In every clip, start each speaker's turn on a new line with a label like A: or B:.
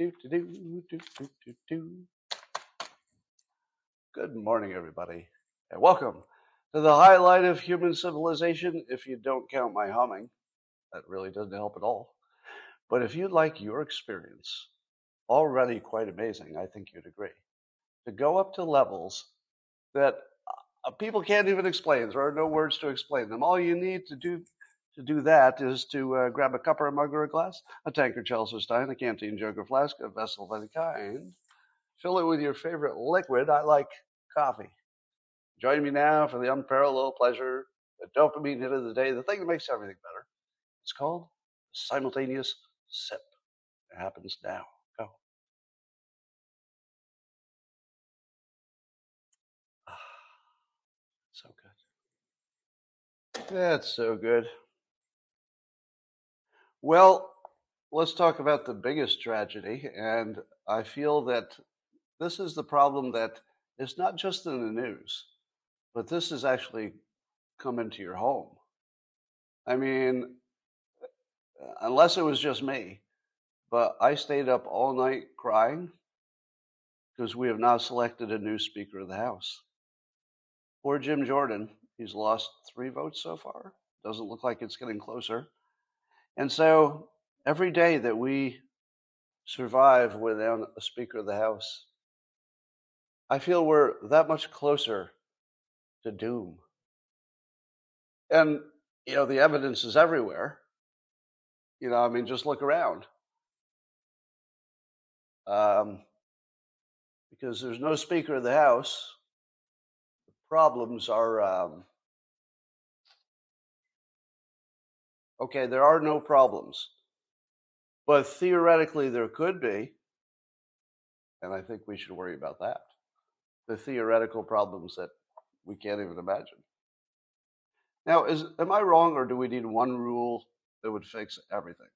A: do, do, do, do, do, do. Good morning, everybody, and welcome to the highlight of human civilization. If you don't count my humming, that really doesn't help at all. But if you like your experience, already quite amazing, I think you'd agree, to go up to levels that uh, people can't even explain. There are no words to explain them. All you need to do to do that is to uh, grab a cup or a mug or a glass, a tankard, chalice or stein, a canteen, jug or flask, a vessel of any kind. Fill it with your favorite liquid. I like coffee. Join me now for the unparalleled pleasure, the dopamine hit of the day, the thing that makes everything better. It's called simultaneous sip. It happens now. Go. so good. That's so good. Well, let's talk about the biggest tragedy. And I feel that this is the problem that is not just in the news, but this has actually come into your home. I mean, uh, unless it was just me, but I stayed up all night crying because we have now selected a new Speaker of the House. Poor Jim Jordan, he's lost three votes so far. Doesn't look like it's getting closer. And so every day that we survive without a Speaker of the House, I feel we're that much closer to doom. And, you know, the evidence is everywhere. You know, I mean, just look around. Um, because there's no Speaker of the House, the problems are um, Okay, there are no problems. But theoretically, there could be. And I think we should worry about that. The theoretical problems that we can't even imagine. Now, is am I wrong, or do we need one rule that would fix everything?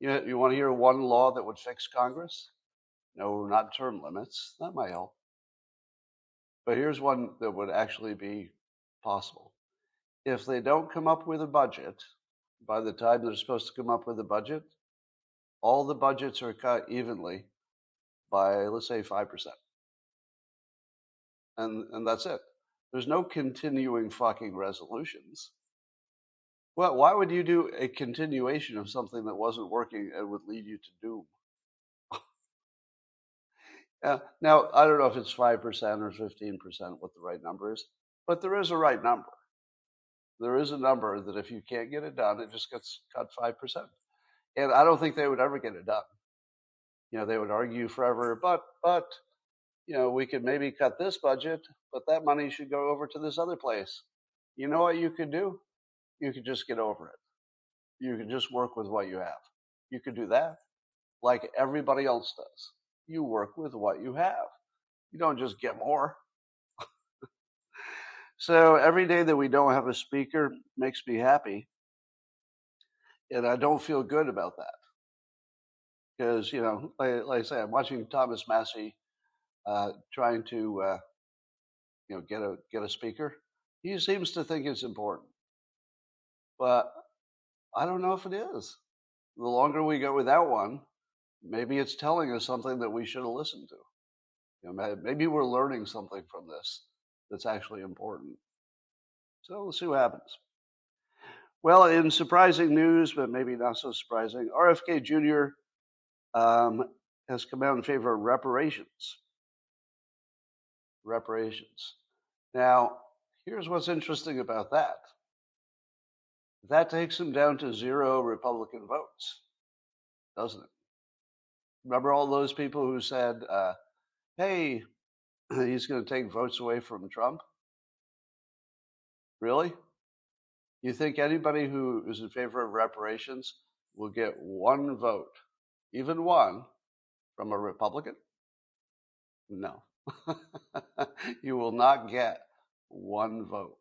A: You, know, you want to hear one law that would fix Congress? No, not term limits. That might help. But here's one that would actually be possible. If they don't come up with a budget by the time they're supposed to come up with a budget, all the budgets are cut evenly by, let's say, 5%. And, and that's it. There's no continuing fucking resolutions. Well, why would you do a continuation of something that wasn't working and would lead you to doom? uh, now, I don't know if it's 5% or 15%, what the right number is, but there is a right number there is a number that if you can't get it done, it just gets cut 5%. And I don't think they would ever get it done. You know, they would argue forever, but, but, you know, we could maybe cut this budget, but that money should go over to this other place. You know what you could do? You could just get over it. You could just work with what you have. You could do that like everybody else does. You work with what you have. You don't just get more. So every day that we don't have a speaker makes me happy. And I don't feel good about that. Because, you know, like, like I say, I'm watching Thomas Massie uh, trying to, uh, you know, get a, get a speaker. He seems to think it's important. But I don't know if it is. The longer we go without one, maybe it's telling us something that we should have listened to. You know, maybe we're learning something from this that's actually important. So we'll see what happens. Well, in surprising news, but maybe not so surprising, RFK Jr. Um, has come out in favor of reparations. Reparations. Now, here's what's interesting about that. That takes him down to zero Republican votes, doesn't it? Remember all those people who said, uh, hey, he's going to take votes away from Trump? Really? You think anybody who is in favor of reparations will get one vote, even one, from a Republican? No. you will not get one vote.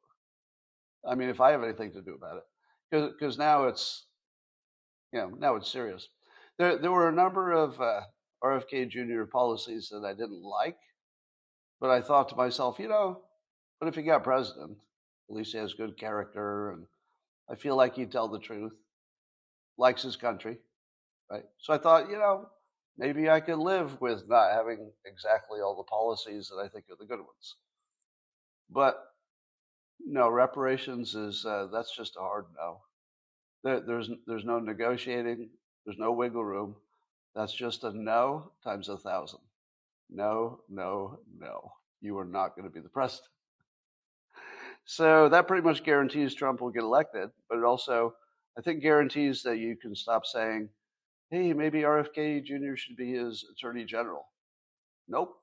A: I mean, if I have anything to do about it, because now it's, you know, now it's serious. There, there were a number of uh, RFK Jr. policies that I didn't like, but I thought to myself, you know, but if he got president, at least he has good character, and I feel like he'd tell the truth. Likes his country, right? So I thought, you know, maybe I could live with not having exactly all the policies that I think are the good ones. But no, reparations is uh, that's just a hard no. There, there's there's no negotiating. There's no wiggle room. That's just a no times a thousand. No, no, no. You are not going to be the president. So that pretty much guarantees Trump will get elected, but it also, I think, guarantees that you can stop saying, hey, maybe RFK Jr. should be his attorney general. Nope,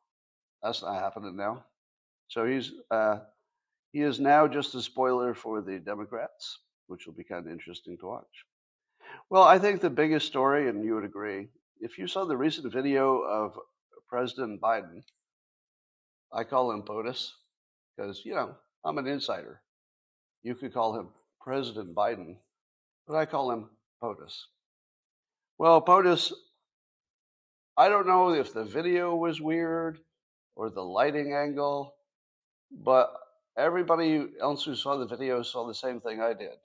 A: that's not happening now. So he's uh, he is now just a spoiler for the Democrats, which will be kind of interesting to watch. Well, I think the biggest story, and you would agree, if you saw the recent video of President Biden, I call him POTUS because, you know, I'm an insider. You could call him President Biden, but I call him POTUS. Well, POTUS, I don't know if the video was weird or the lighting angle, but everybody else who saw the video saw the same thing I did,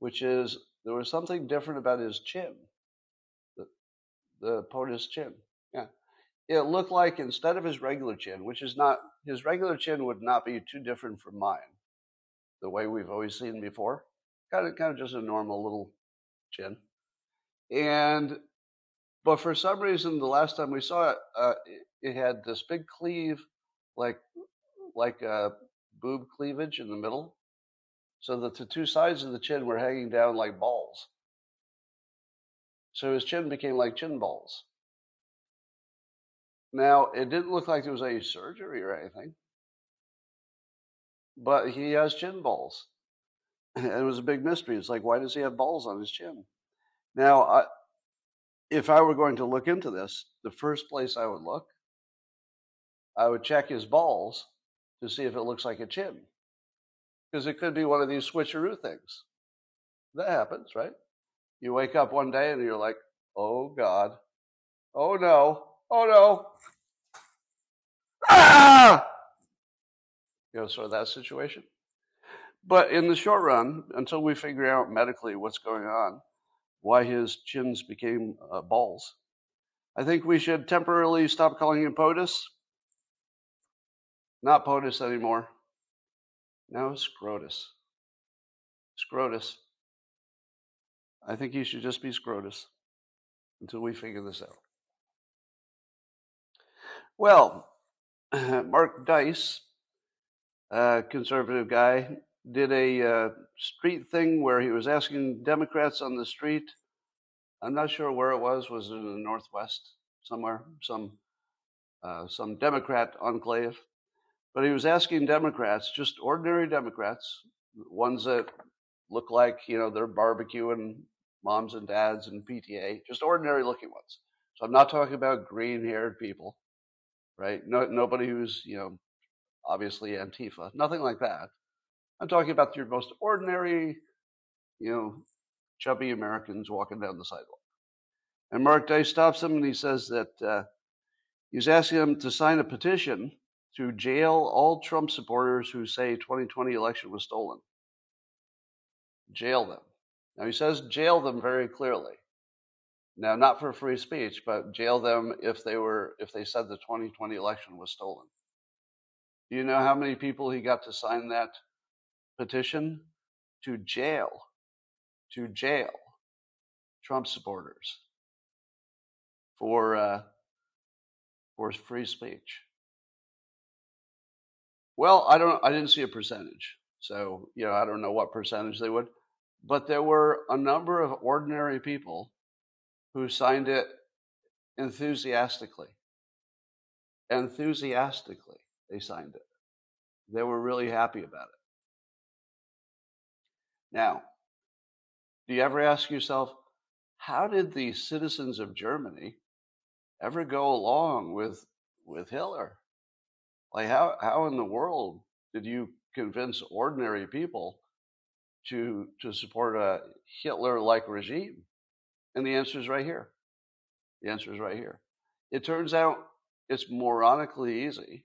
A: which is there was something different about his chin, the, the POTUS chin. It looked like instead of his regular chin, which is not, his regular chin would not be too different from mine, the way we've always seen before. Kind of, kind of just a normal little chin. And but for some reason, the last time we saw it, uh, it, it, had this big cleave, like like a boob cleavage in the middle, so that the two sides of the chin were hanging down like balls. So his chin became like chin balls. Now it didn't look like there was any surgery or anything, but he has chin balls. And it was a big mystery. It's like, why does he have balls on his chin? Now, I, if I were going to look into this, the first place I would look, I would check his balls to see if it looks like a chin. Because it could be one of these switcheroo things. That happens, right? You wake up one day and you're like, oh God, oh no, oh no. Ah! You know, sort of that situation. But in the short run, until we figure out medically what's going on, why his chins became uh, balls. I think we should temporarily stop calling him POTUS. Not POTUS anymore. Now Scrotus. Scrotus. I think he should just be Scrotus until we figure this out. Well, Mark Dice, a conservative guy, did a uh, street thing where he was asking Democrats on the street. I'm not sure where it was. Was it in the Northwest somewhere? Some uh, some Democrat enclave. But he was asking Democrats, just ordinary Democrats, ones that look like you know they're barbecuing moms and dads and PTA, just ordinary looking ones. So I'm not talking about green haired people, right? No, nobody who's you know obviously Antifa, nothing like that. I'm talking about your most ordinary, you know, chubby Americans walking down the sidewalk. And Mark Dice stops him and he says that uh, he's asking him to sign a petition to jail all Trump supporters who say 2020 election was stolen. Jail them. Now he says jail them very clearly. Now, not for free speech, but jail them if they were if they said the 2020 election was stolen. Do you know how many people he got to sign that petition to jail, to jail Trump supporters for uh, for free speech. Well, I don't. I didn't see a percentage, so you know I don't know what percentage they would, but there were a number of ordinary people who signed it enthusiastically. Enthusiastically, they signed it. They were really happy about it. Now, do you ever ask yourself, how did the citizens of Germany ever go along with with Hitler? Like how how in the world did you convince ordinary people to to support a Hitler-like regime? And the answer is right here. The answer is right here. It turns out it's moronically easy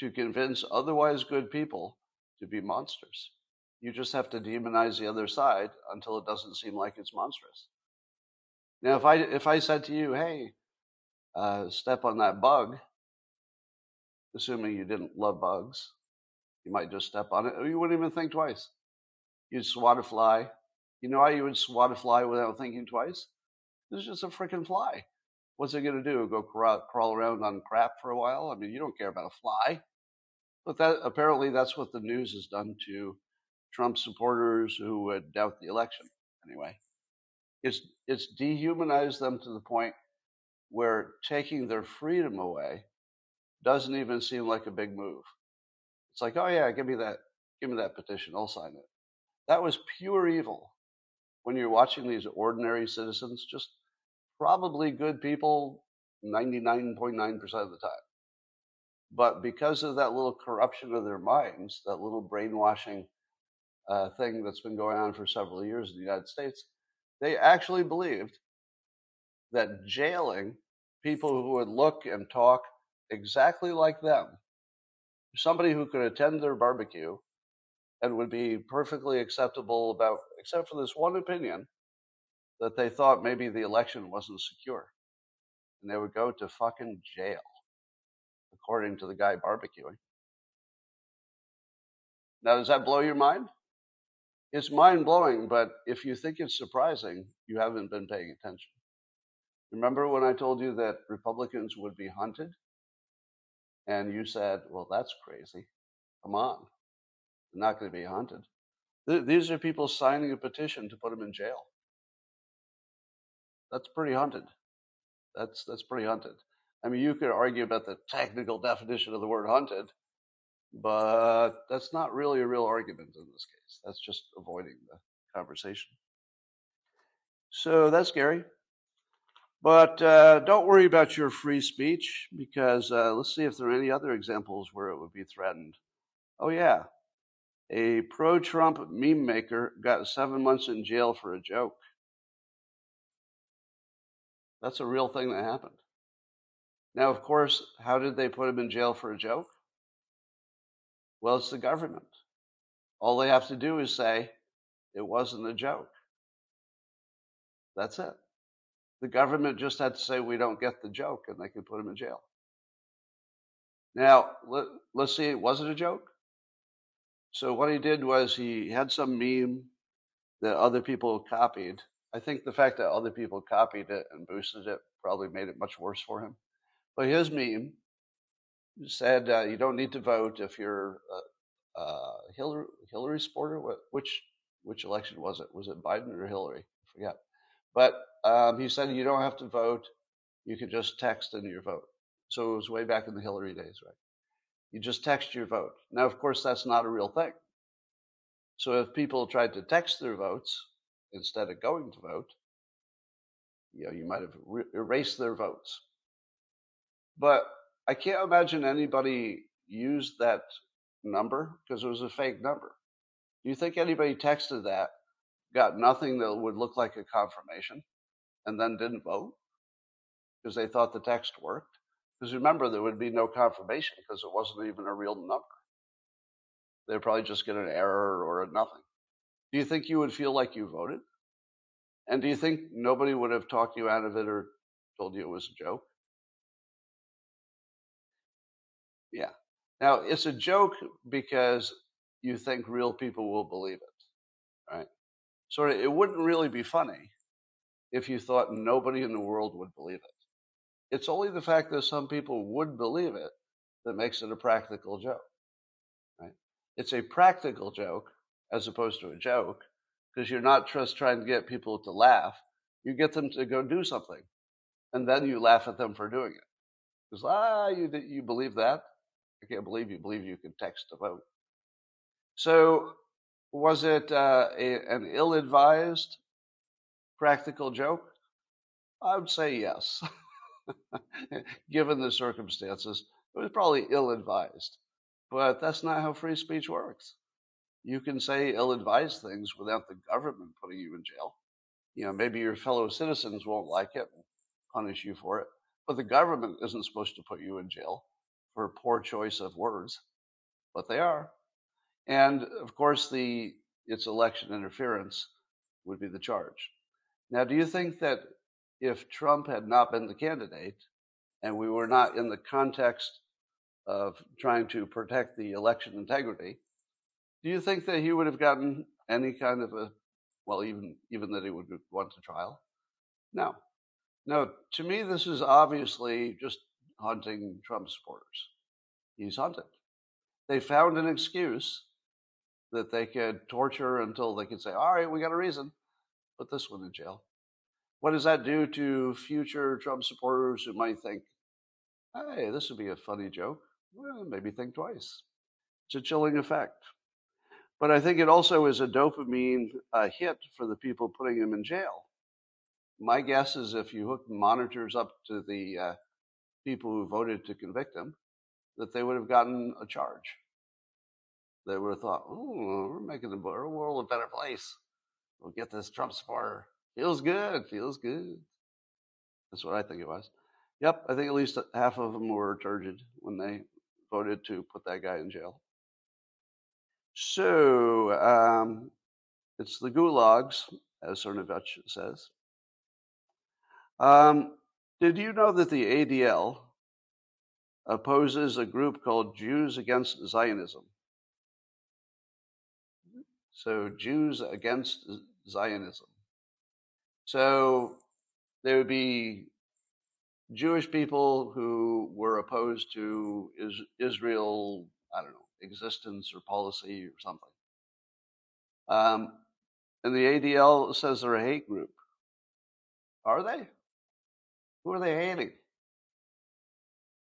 A: to convince otherwise good people to be monsters. You just have to demonize the other side until it doesn't seem like it's monstrous. Now, if I if I said to you, "Hey, uh, step on that bug, assuming you didn't love bugs, you might just step on it. You wouldn't even think twice. You'd swat a fly. You know how you would swat a fly without thinking twice? It's just a freaking fly. What's it going to do? Go crawl, crawl around on crap for a while? I mean, you don't care about a fly. But that apparently that's what the news has done to Trump supporters who would doubt the election. Anyway, it's it's dehumanized them to the point where taking their freedom away doesn't even seem like a big move. It's like, oh yeah, give me that, give me that petition, I'll sign it. That was pure evil. When you're watching these ordinary citizens, just probably good people 99.9% of the time. But because of that little corruption of their minds, that little brainwashing uh, thing that's been going on for several years in the United States, they actually believed that jailing people who would look and talk exactly like them, somebody who could attend their barbecue and would be perfectly acceptable about, except for this one opinion, that they thought maybe the election wasn't secure. And they would go to fucking jail, according to the guy barbecuing. Now, does that blow your mind? It's mind blowing, but if you think it's surprising, you haven't been paying attention. Remember when I told you that Republicans would be hunted? And you said, well, that's crazy. Come on. Not going to be hunted. Th- these are people signing a petition to put them in jail. That's pretty hunted. That's, that's pretty hunted. I mean, you could argue about the technical definition of the word hunted, but that's not really a real argument in this case. That's just avoiding the conversation. So that's scary. But uh, don't worry about your free speech because uh, let's see if there are any other examples where it would be threatened. Oh, yeah. A pro Trump meme maker got seven months in jail for a joke. That's a real thing that happened. Now, of course, how did they put him in jail for a joke? Well, it's the government. All they have to do is say, it wasn't a joke. That's it. The government just had to say, we don't get the joke, and they could put him in jail. Now, let, us see, was it a joke? So, what he did was he had some meme that other people copied. I think the fact that other people copied it and boosted it probably made it much worse for him. But his meme said uh, you don't need to vote if you're a Hillary Hillary supporter. What, which which election was it? Was it Biden or Hillary? I forget. But um, he said you don't have to vote. You can just text in your vote. So it was way back in the Hillary days, right? You just text your vote. Now, of course, that's not a real thing. So if people tried to text their votes instead of going to vote, you know, you might have re- erased their votes. But I can't imagine anybody used that number because it was a fake number. Do you think anybody texted that, got nothing that would look like a confirmation, and then didn't vote because they thought the text worked? Because remember, there would be no confirmation because it wasn't even a real number. They'd probably just get an error or a nothing. Do you think you would feel like you voted? And do you think nobody would have talked you out of it or told you it was a joke? Yeah. Now, it's a joke because you think real people will believe it, right? So it wouldn't really be funny if you thought nobody in the world would believe it. It's only the fact that some people would believe it that makes it a practical joke, right? It's a practical joke as opposed to a joke because you're not just trying to get people to laugh. You get them to go do something, and then you laugh at them for doing it. Because ah, you you believe that? I can't believe you believe you can text a vote. So, was it uh, a, an ill advised practical joke? I would say yes. Given the circumstances, it was probably ill advised. But that's not how free speech works. You can say ill advised things without the government putting you in jail. You know, maybe your fellow citizens won't like it and punish you for it, but the government isn't supposed to put you in jail for poor choice of words, but they are. And of course, the it's election interference would be the charge. Now, do you think that if Trump had not been the candidate, and we were not in the context of trying to protect the election integrity, do you think that he would have gotten any kind of a, well, even even that he would want to trial? No, no. To me, this is obviously just hunting Trump supporters. He's hunted. They found an excuse that they could torture until they could say, "All right, we got a reason, put this one in jail." What does that do to future Trump supporters who might think, "Hey, this would be a funny joke"? Well, maybe think twice. It's a chilling effect. But I think it also is a dopamine uh, hit for the people putting him in jail. My guess is if you hook monitors up to the uh, people who voted to convict him, that they would have gotten a charge. They would have thought, oh, we're making the world a better place. We'll get this Trump supporter. Feels good, feels good. That's what I think it was. Yep, I think at least half of them were turgid when they voted to put that guy in jail. So um, it's the gulags, as Cernovich says. Um, did you know that the ADL opposes a group called Jews Against Zionism? So, Jews against Zionism. So, there would be Jewish people who were opposed to Israel, I don't know, existence or policy or something. Um, and the ADL says they're a hate group. Are they? Who are they hating?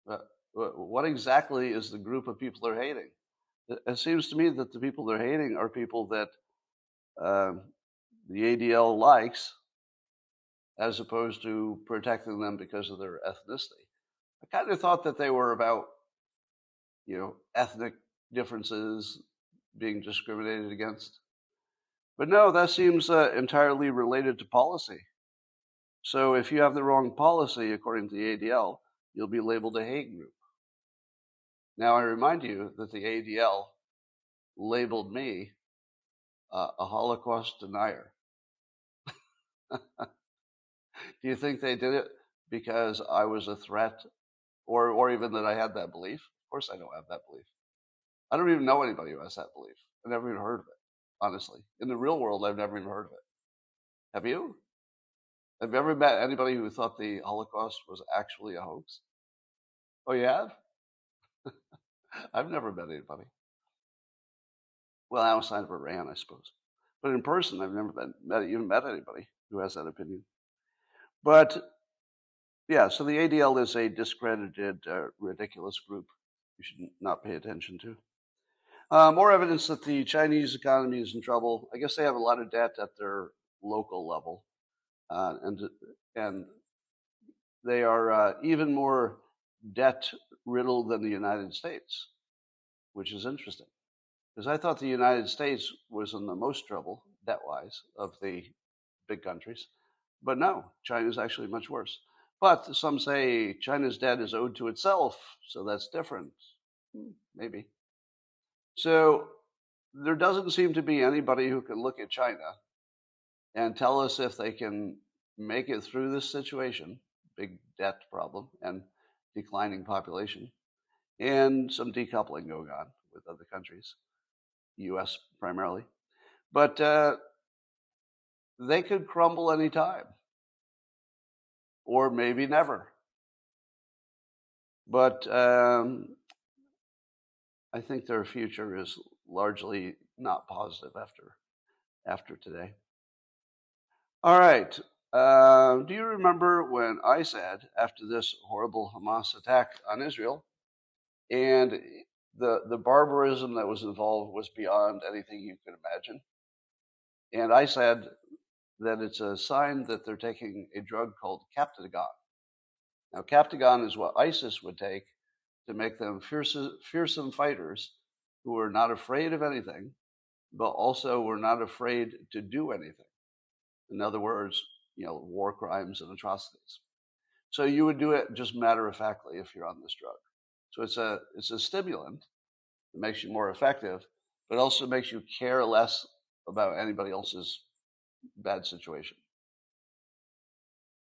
A: Uh, what exactly is the group of people they're hating? It seems to me that the people they're hating are people that uh, the ADL likes, as opposed to protecting them because of their ethnicity. I kind of thought that they were about, you know, ethnic differences being discriminated against. But no, that seems uh, entirely related to policy. So if you have the wrong policy, according to the ADL, you'll be labeled a hate group. Now, I remind you that the ADL labeled me uh, a Holocaust denier. Do you think they did it because I was a threat or, or even that I had that belief? Of course, I don't have that belief. I don't even know anybody who has that belief. I've never even heard of it, honestly. In the real world, I've never even heard of it. Have you? Have you ever met anybody who thought the Holocaust was actually a hoax? Oh, you have? I've never met anybody. Well, outside of Iran, I suppose. But in person, I've never been, met, even met anybody who has that opinion. But yeah, so the ADL is a discredited, uh, ridiculous group you should not pay attention to. Uh, more evidence that the Chinese economy is in trouble. I guess they have a lot of debt at their local level, uh, and and they are uh, even more debt riddled than the United States, which is interesting, because I thought the United States was in the most trouble debt wise of the big countries, but no, China is actually much worse. But some say China's debt is owed to itself, so that's different. Hmm, maybe. So there doesn't seem to be anybody who can look at China and tell us if they can make it through this situation, big debt problem and declining population, and some decoupling going on with other countries, U.S. primarily. But uh, they could crumble any time, or maybe never. But um, I think their future is largely not positive after after today. All right. Uh, do you remember when I said after this horrible Hamas attack on Israel, and the the barbarism that was involved was beyond anything you could imagine, and I said that it's a sign that they're taking a drug called Captagon. Now, Captagon is what ISIS would take to make them fearsome, fearsome fighters who are not afraid of anything, but also were not afraid to do anything. In other words, you know, war crimes and atrocities. So you would do it just matter of factly if you're on this drug. So it's a it's a stimulant that makes you more effective, but also makes you care less about anybody else's bad situation.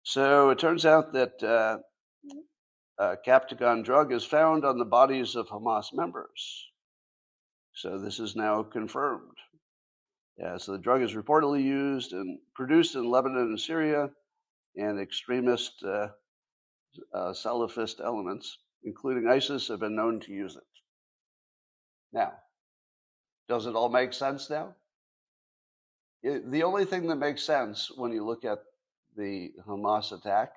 A: So it turns out that uh, Captagon drug is found on the bodies of Hamas members. So this is now confirmed. Yeah, so the drug is reportedly used and produced in Lebanon and Syria, and extremist uh, uh, Salafist elements, including ISIS, have been known to use it. Now, does it all make sense now? It, the only thing that makes sense when you look at the Hamas attack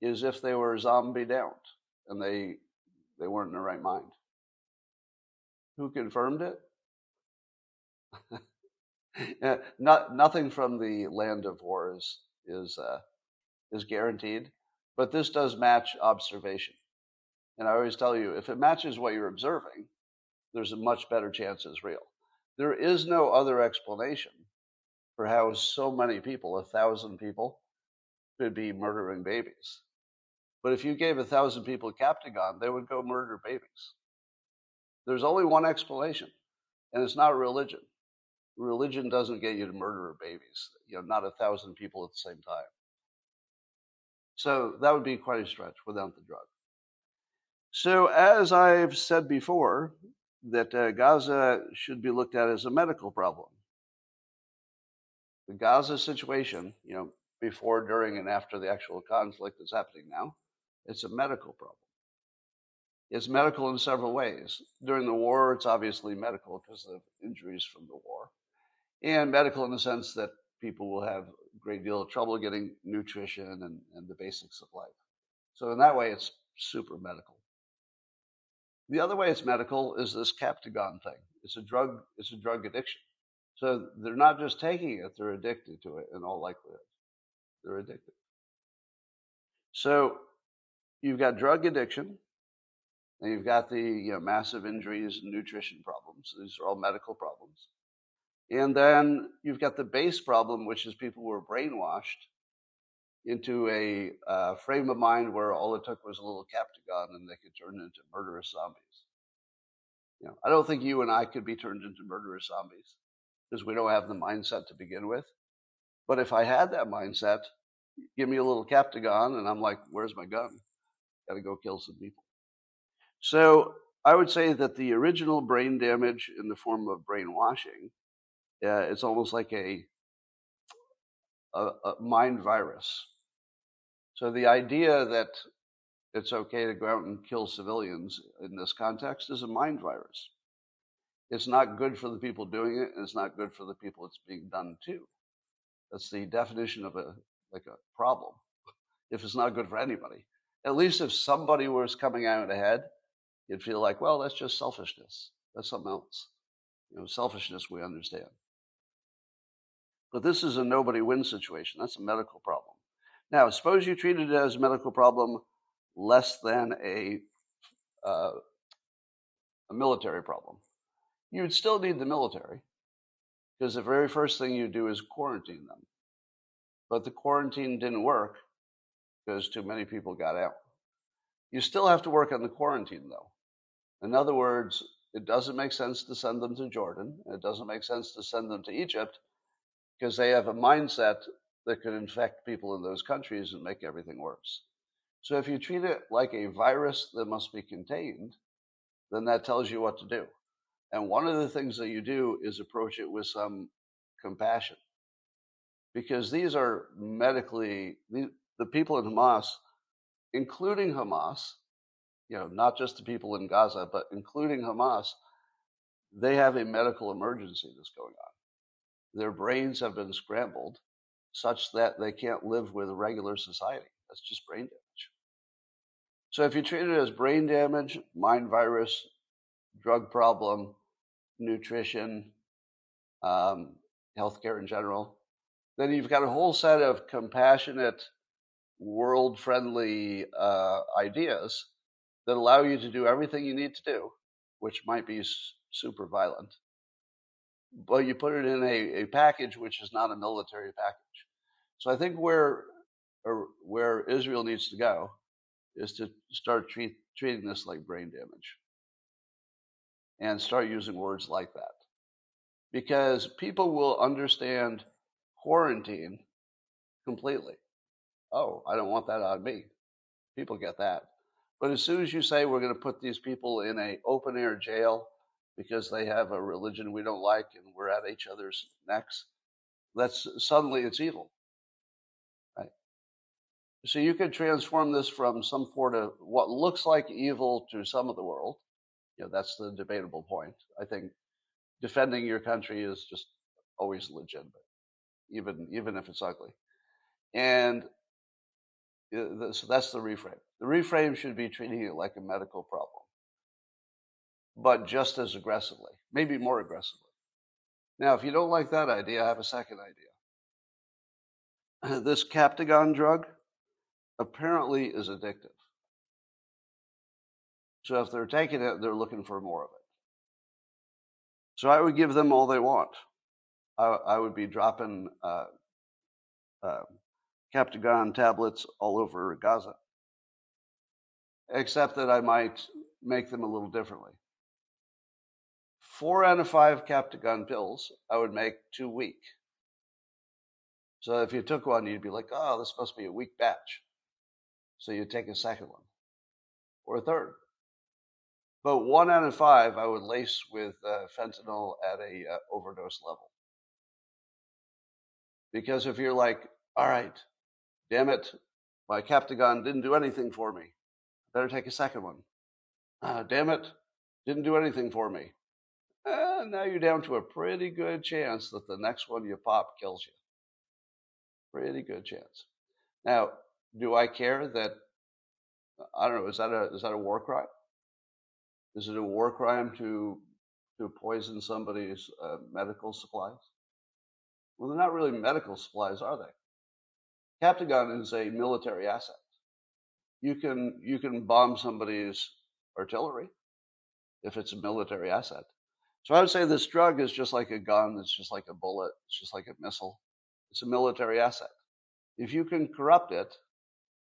A: is if they were zombie down and they they weren't in the right mind. Who confirmed it? Not, nothing from the land of war is is uh, is guaranteed, but this does match observation. And I always tell you, if it matches what you're observing, there's a much better chance it's real. There is no other explanation for how so many people, a thousand people, could be murdering babies. But if you gave a thousand people Captagon, they would go murder babies. There's only one explanation, and it's not religion. Religion doesn't get you to murder babies, you know, not a thousand people at the same time. So that would be quite a stretch without the drug. So, as I've said before, that uh, Gaza should be looked at as a medical problem. The Gaza situation, you know, before, during, and after the actual conflict that's happening now, it's a medical problem. It's medical in several ways. During the war, it's obviously medical because of injuries from the war, and medical in the sense that people will have a great deal of trouble getting nutrition and, and the basics of life. So, in that way, it's super medical. The other way it's medical is this Captagon thing. It's a drug. It's a drug addiction. So they're not just taking it; they're addicted to it in all likelihood. They're addicted. So you've got drug addiction, and you've got the you know, massive injuries and nutrition problems. These are all medical problems. And then you've got the base problem, which is people were brainwashed into a uh, frame of mind where all it took was a little Captagon and they could turn into murderous zombies. You know, I don't think you and I could be turned into murderous zombies because we don't have the mindset to begin with. But if I had that mindset, give me a little Captagon, and I'm like, where's my gun? Got to go kill some people. So I would say that the original brain damage in the form of brainwashing, uh, it's almost like a, a, a mind virus. So the idea that it's okay to go out and kill civilians in this context is a mind virus. It's not good for the people doing it, and it's not good for the people it's being done to. That's the definition of a like a problem. If it's not good for anybody, at least if somebody was coming out ahead, you'd feel like, well, that's just selfishness. That's something else. You know, selfishness we understand. But this is a nobody wins situation. That's a medical problem. Now, suppose you treated it as a medical problem less than a uh, a military problem. You'd still need the military because the very first thing you do is quarantine them. But the quarantine didn't work because too many people got out. You still have to work on the quarantine, though. In other words, it doesn't make sense to send them to Jordan. It doesn't make sense to send them to Egypt because they have a mindset that could infect people in those countries and make everything worse. So if you treat it like a virus that must be contained, then that tells you what to do. And one of the things that you do is approach it with some compassion. Because these are medically, the people in Hamas, including Hamas, you know, not just the people in Gaza, but including Hamas, they have a medical emergency that's going on. Their brains have been scrambled such that they can't live with regular society. That's just brain damage. So if you treat it as brain damage, mind virus, drug problem, nutrition, um, healthcare in general, then you've got a whole set of compassionate world friendly uh, ideas that allow you to do everything you need to do, which might be super violent. But you put it in a, a package which is not a military package. So I think where where Israel needs to go is to start treat, treating this like brain damage and start using words like that. Because people will understand quarantine completely oh, I don't want that on me. People get that. But as soon as you say we're going to put these people in a open air jail because they have a religion we don't like and we're at each other's necks, that's suddenly it's evil. Right? So you could transform this from some sort of what looks like evil to some of the world. You know, that's the debatable point. I think defending your country is just always legitimate, even even if it's ugly. And uh, so that's the reframe. The reframe should be treating it like a medical problem, but just as aggressively, maybe more aggressively. Now, if you don't like that idea, I have a second idea. This Captagon drug apparently is addictive. So if they're taking it, they're looking for more of it. So I would give them all they want. I, I would be dropping uh, uh, Captagon tablets all over Gaza, except that I might make them a little differently. Four out of five Captagon pills I would make too weak. So if you took one, you'd be like, oh, this must be a weak batch. So you'd take a second one or a third. But one out of five, I would lace with uh, fentanyl at a uh, overdose level. Because if you're like, all right, damn it, my Captagon didn't do anything for me, better take a second one. Uh, damn it, didn't do anything for me. Uh, now you're down to a pretty good chance that the next one you pop kills you. Pretty good chance. Now, do I care that I don't know? Is that a is that a war crime? Is it a war crime to to poison somebody's uh, medical supplies? Well, they're not really medical supplies, are they? Captagon is a military asset. You can you can bomb somebody's artillery if it's a military asset. So I would say this drug is just like a gun. It's just like a bullet. It's just like a missile. It's a military asset. If you can corrupt it,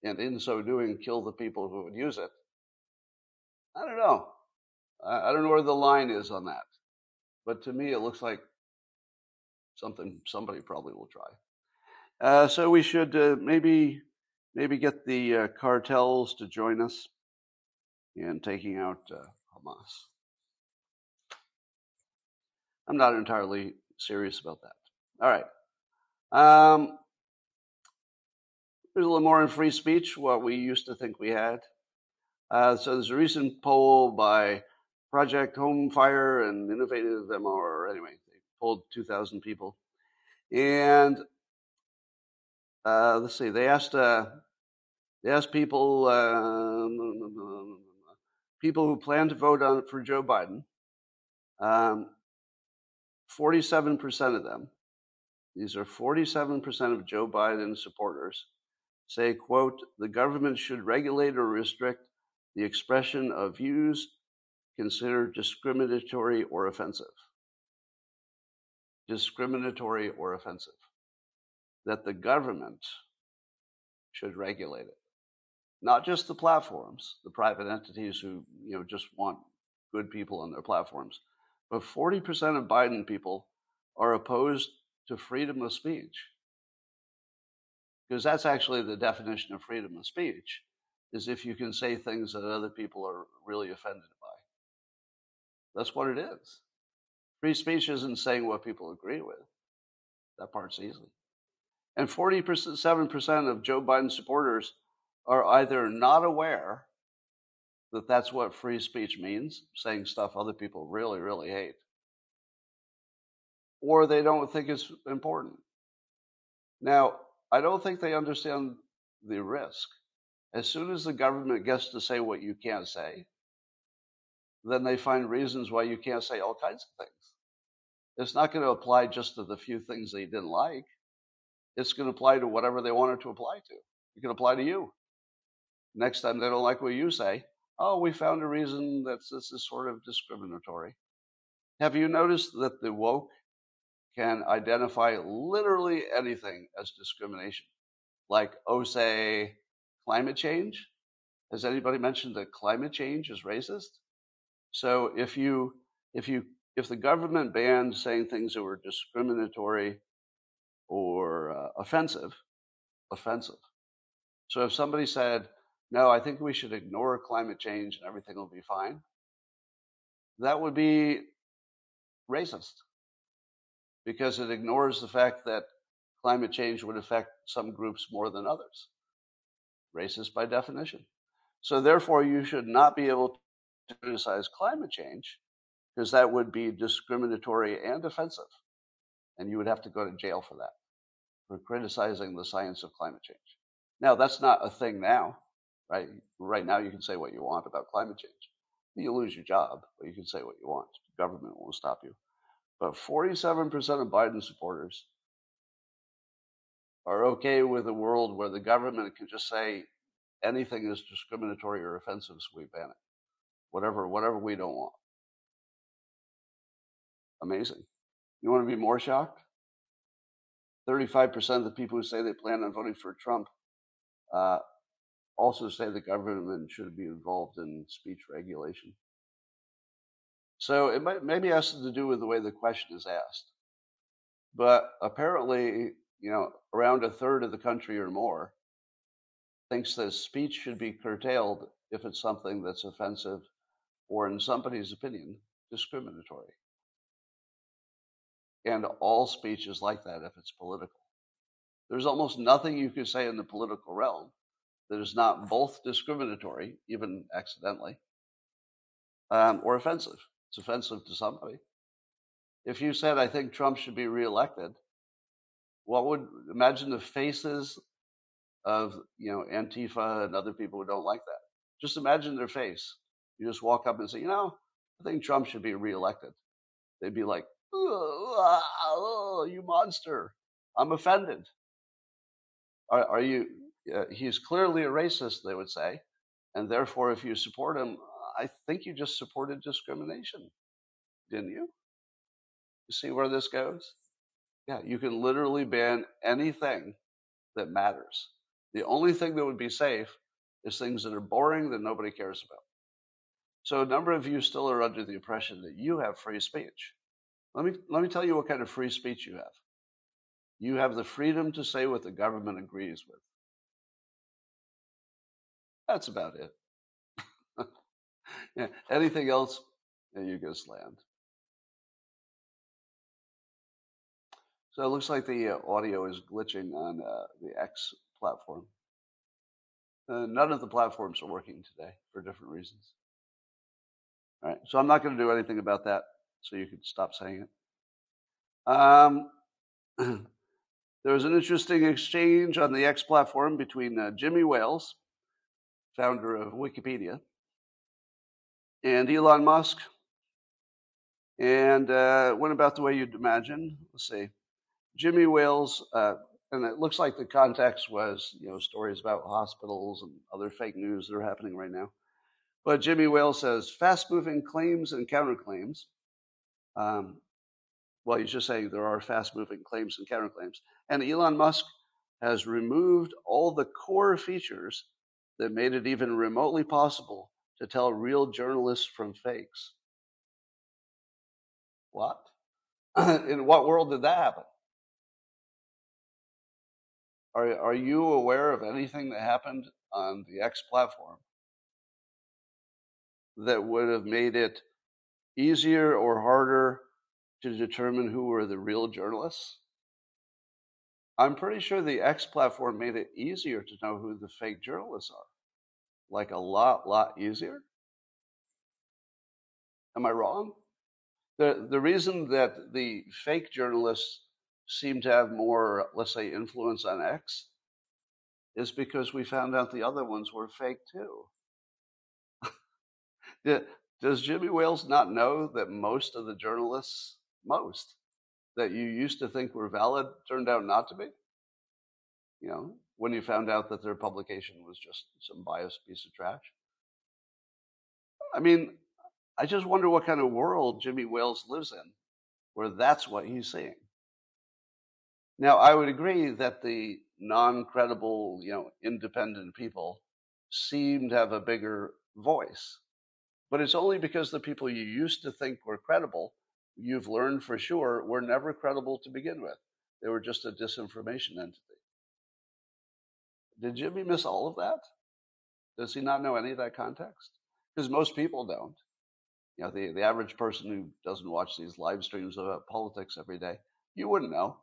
A: and in so doing kill the people who would use it, I don't know. I don't know where the line is on that, but to me, it looks like something somebody probably will try. Uh, so we should uh, maybe maybe get the uh, cartels to join us in taking out uh, Hamas. I'm not entirely serious about that. All right. Um, there's a little more in free speech, what we used to think we had. Uh, so there's a recent poll by Project Home Fire and Innovative MR. Anyway, they polled 2,000 people, and uh, let's see, they asked uh, they asked people uh, people who plan to vote on for Joe Biden. Um, 47% of them, these are 47% of Joe Biden supporters, say, quote, the government should regulate or restrict the expression of views considered discriminatory or offensive. Discriminatory or offensive. That the government should regulate it. Not just the platforms, the private entities who you know just want good people on their platforms, but 40% of Biden people are opposed to freedom of speech. Because that's actually the definition of freedom of speech, is if you can say things that other people are really offended that's what it is. Free speech isn't saying what people agree with. That part's easy. And 47% of Joe Biden supporters are either not aware that that's what free speech means, saying stuff other people really, really hate, or they don't think it's important. Now, I don't think they understand the risk. As soon as the government gets to say what you can't say, then they find reasons why you can't say all kinds of things. It's not going to apply just to the few things they didn't like. It's going to apply to whatever they want it to apply to. It can apply to you. Next time they don't like what you say, oh, we found a reason that this is sort of discriminatory. Have you noticed that the woke can identify literally anything as discrimination? Like, oh, say, climate change? Has anybody mentioned that climate change is racist? So if you if you if the government banned saying things that were discriminatory or uh, offensive, offensive. So if somebody said no, I think we should ignore climate change and everything will be fine, that would be racist because it ignores the fact that climate change would affect some groups more than others. Racist by definition. So, therefore, you should not be able criticize climate change because that would be discriminatory and offensive. And you would have to go to jail for that, for criticizing the science of climate change. Now, that's not a thing now, right? Right now, you can say what you want about climate change. You lose your job, but you can say what you want. The government won't stop you. But 47% of Biden supporters are okay with a world where the government can just say anything is discriminatory or offensive, so we ban it. Whatever, whatever we don't want. Amazing. You want to be more shocked? 35% of the people who say they plan on voting for Trump uh, also say the government should be involved in speech regulation. So it might, maybe has to do with the way the question is asked. But apparently, you know, around a third of the country or more thinks that speech should be curtailed if it's something that's offensive or, in somebody's opinion, discriminatory. And all speech is like that if it's political. There's almost nothing you can say in the political realm that is not both discriminatory, even accidentally, um, or offensive. It's offensive to somebody. If you said, I think Trump should be reelected, what would imagine the faces of you know Antifa and other people who don't like that? Just imagine their face. You just walk up and say, you know, I think Trump should be reelected. They'd be like, oh, oh, you monster. I'm offended. Are, are you, uh, he's clearly a racist, they would say. And therefore, if you support him, I think you just supported discrimination, didn't you? You see where this goes? Yeah, you can literally ban anything that matters. The only thing that would be safe is things that are boring that nobody cares about. So a number of you still are under the impression that you have free speech. Let me, let me tell you what kind of free speech you have. You have the freedom to say what the government agrees with. That's about it. yeah, anything else, yeah, you get slammed. So it looks like the uh, audio is glitching on uh, the X platform. Uh, none of the platforms are working today for different reasons. All right, so I'm not going to do anything about that, so you can stop saying it. Um, there was an interesting exchange on the X platform between uh, Jimmy Wales, founder of Wikipedia, and Elon Musk, and uh, went about the way you'd imagine. Let's see. Jimmy Wales, uh, and it looks like the context was, you know, stories about hospitals and other fake news that are happening right now. But Jimmy Wales says fast moving claims and counterclaims. Um, well, he's just saying there are fast moving claims and counterclaims. And Elon Musk has removed all the core features that made it even remotely possible to tell real journalists from fakes. What? In what world did that happen? Are, are you aware of anything that happened on the X platform that would have made it easier or harder to determine who were the real journalists? I'm pretty sure the X platform made it easier to know who the fake journalists are. Like a lot, lot easier. Am I wrong? The, the reason that the fake journalists seem to have more, let's say, influence on X is because we found out the other ones were fake too. Does Jimmy Wales not know that most of the journalists, most, that you used to think were valid turned out not to be? You know, when you found out that their publication was just some biased piece of trash. I mean, I just wonder what kind of world Jimmy Wales lives in where that's what he's seeing. Now, I would agree that the non credible, you know, independent people seem to have a bigger voice but it's only because the people you used to think were credible, you've learned for sure, were never credible to begin with. They were just a disinformation entity. Did Jimmy miss all of that? Does he not know any of that context? Because most people don't. You know, the, the average person who doesn't watch these live streams about politics every day, you wouldn't know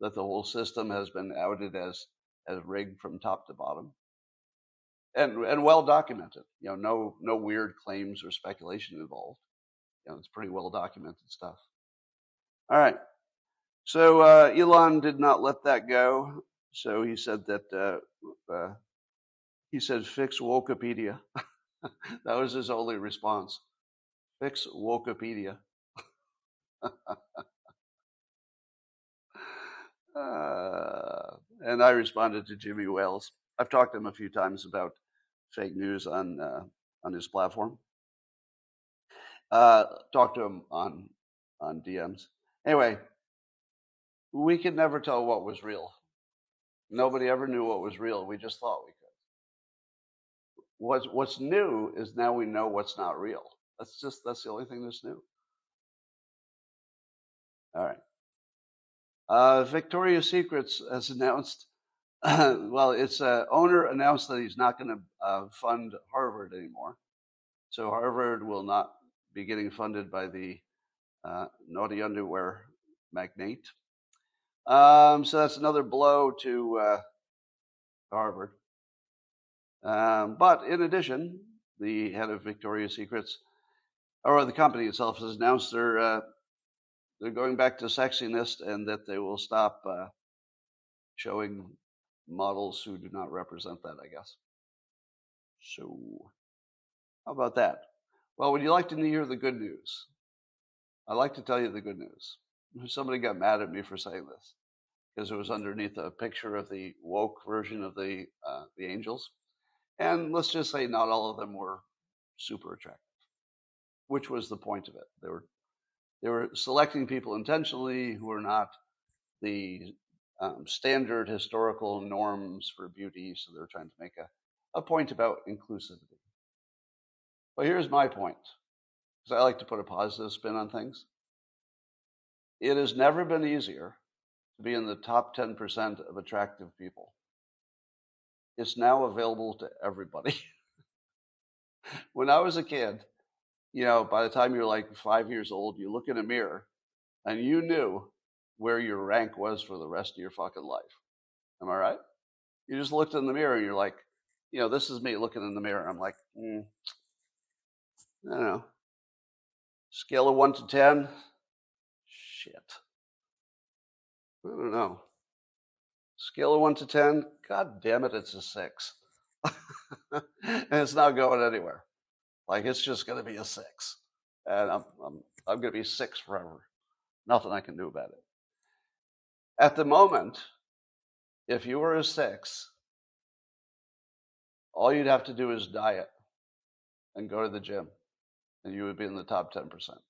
A: that the whole system has been outed as as rigged from top to bottom. And and well documented. You know, no no weird claims or speculation involved. You know, it's pretty well documented stuff. All right. So uh, Elon did not let that go. So he said that uh, uh, he said fix Wikipedia. that was his only response. Fix Wikipedia. Uh, and I responded to Jimmy Wales. I've talked to him a few times about fake news on uh, on his platform. Uh, talked to him on on DMs. Anyway, we could never tell what was real. Nobody ever knew what was real. We just thought we could. What's what's new is now we know what's not real. That's just that's the only thing that's new. All right. Uh, Victoria's Secrets has announced, well, its uh, owner announced that he's not going to uh, fund Harvard anymore. So Harvard will not be getting funded by the uh, naughty underwear magnate. Um, so that's another blow to uh, Harvard. Um, but in addition, the head of Victoria's Secrets, or the company itself, has announced they're uh, they're going back to sexiness and that they will stop uh, showing models who do not represent that, I guess. So, how about that? Well, would you like to hear the good news? I'd like to tell you the good news. Somebody got mad at me for saying this because it was underneath a picture of the woke version of the uh, the angels, and let's just say not all of them were super attractive, which was the point of it. They were they were selecting people intentionally who were not the um, standard historical norms for beauty, so they're trying to make a, a point about inclusivity. But here's my point, because I like to put a positive spin on things. It has never been easier to be in the top 10% of attractive people. It's now available to everybody. when I was a kid, you know, by the time you're like five years old, you look in a mirror and you knew where your rank was for the rest of your fucking life. Am I right? You just looked in the mirror and you're like, you know, this is me looking in the mirror. I'm like, mm, I don't know. Scale of one to 10. Shit. I don't know. Scale of one to 10. God damn it, it's a six. and it's not going anywhere. Like it's just going to be a six, and I'm I'm I'm going to be six forever. Nothing I can do about it. At the moment, if you were a six, all you'd have to do is diet and go to the gym, and you would be in the top ten percent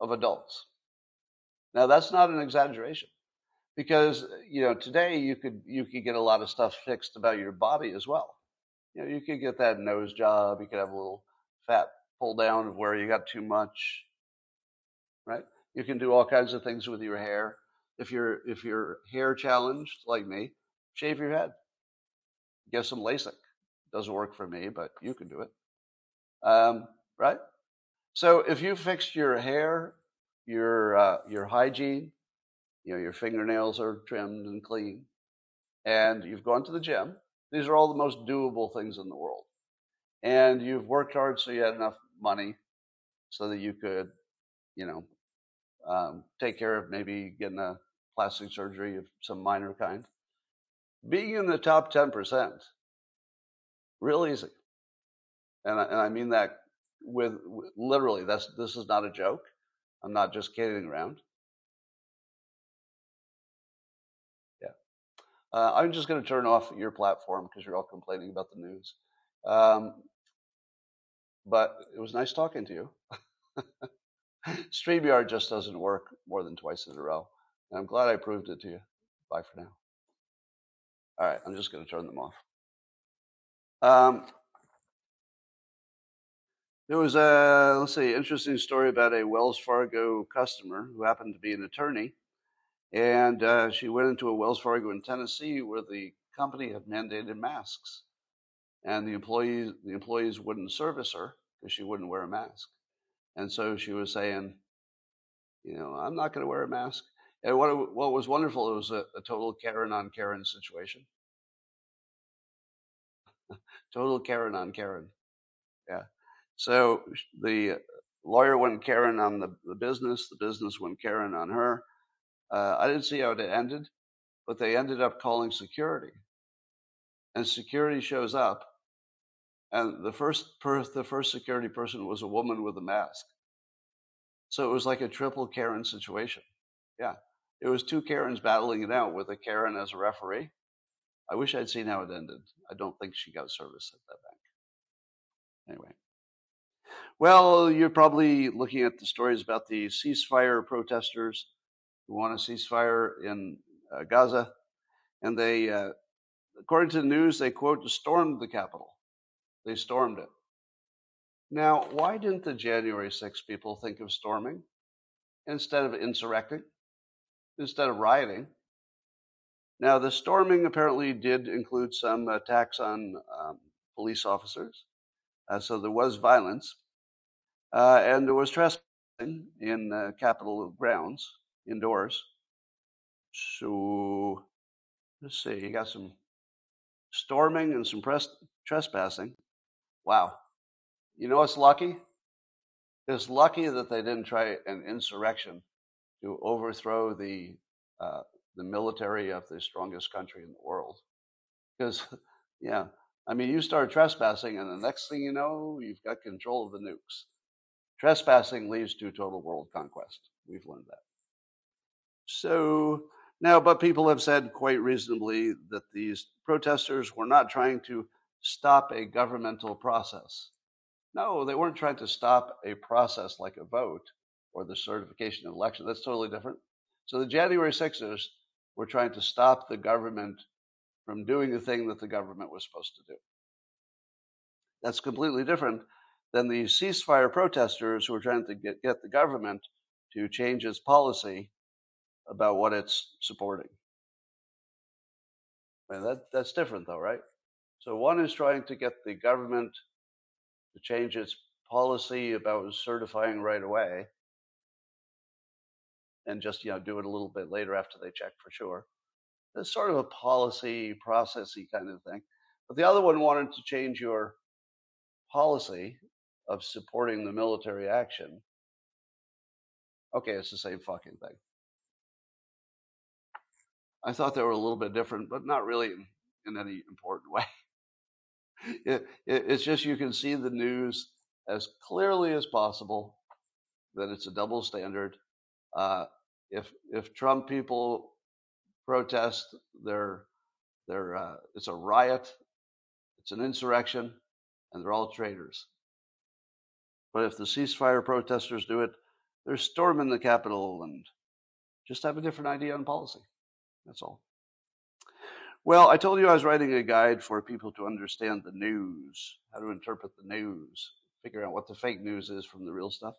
A: of adults. Now that's not an exaggeration because you know today you could you could get a lot of stuff fixed about your body as well you know, you could get that nose job. You could have a little fat pull down of where you got too much, right? You can do all kinds of things with your hair. If you're if you're hair challenged like me, shave your head. Get some LASIK. Doesn't work for me, but you can do it, um, right? So if you fixed your hair, your uh, your hygiene, you know your fingernails are trimmed and clean, and you've gone to the gym, these are all the most doable things in the world. And you've worked hard so you had enough money so that you could, you know, um, take care of maybe getting a plastic surgery of some minor kind. Being in the top 10%, real easy. And I, and I mean that with, with literally, that's, this is not a joke. I'm not just kidding around. Yeah. Uh, I'm just going to turn off your platform because you're all complaining about the news. Um, but it was nice talking to you. StreamYard just doesn't work more than twice in a row. And I'm glad I proved it to you. Bye for now. All right, I'm just going to turn them off. Um, there was a, let's see, interesting story about a Wells Fargo customer who happened to be an attorney and uh, she went into a Wells Fargo in Tennessee where the company had mandated masks. and the employees the employees wouldn't service her because she wouldn't wear a mask, and so she was saying, you know, I'm not going to wear a mask. And what what was wonderful, it was a, a total Karen on Karen situation. total Karen on Karen. Yeah. So the lawyer went Karen on the, the business, the business went Karen on her. Uh, I didn't see how it ended, but they ended up calling security. And security shows up, and the first per, the first security person was a woman with a mask. So it was like a triple Karen situation. Yeah. It was two Karens battling it out with a Karen as a referee. I wish I'd seen how it ended. I don't think she got service at that bank. Anyway. Well, you're probably looking at the stories about the ceasefire protesters who want a ceasefire in uh, Gaza. And they, uh, according to the news, they quote, stormed the Capitol. They stormed it. Now, why didn't the January 6 people think of storming instead of insurrecting, instead of rioting? Now, the storming apparently did include some attacks on um, police officers, uh, so there was violence, uh, and there was trespassing in uh, Capitol grounds, indoors. So, let's see, you got some storming and some press- trespassing. Wow. You know what's lucky? It's lucky that they didn't try an insurrection to overthrow the uh, the military of the strongest country in the world. Because, yeah, I mean, you start trespassing, and the next thing you know, you've got control of the nukes. Trespassing leads to total world conquest. We've learned that. So now, but people have said quite reasonably that these protesters were not trying to stop a governmental process. No, they weren't trying to stop a process like a vote or the certification of election. That's totally different. So the January 6ers were trying to stop the government from doing the thing that the government was supposed to do. That's completely different than the ceasefire protesters who were trying to get, get the government to change its policy about what it's supporting. Mean, that, that's different, though, right? So one is trying to get the government to change its policy about certifying right away and just you know do it a little bit later after they check for sure. It's sort of a policy processy kind of thing. But the other one wanted to change your policy of supporting the military action. Okay, it's the same fucking thing. I thought they were a little bit different, but not really in, in any important way it, it, it's just you can see the news as clearly as possible that it's a double standard. Uh, if if Trump people protest, they're they're uh, it's a riot, it's an insurrection, and they're all traitors. But if the ceasefire protesters do it, they're storming the Capitol and just have a different idea on policy. That's all. Well, I told you I was writing a guide for people to understand the news, how to interpret the news, figure out what the fake news is from the real stuff.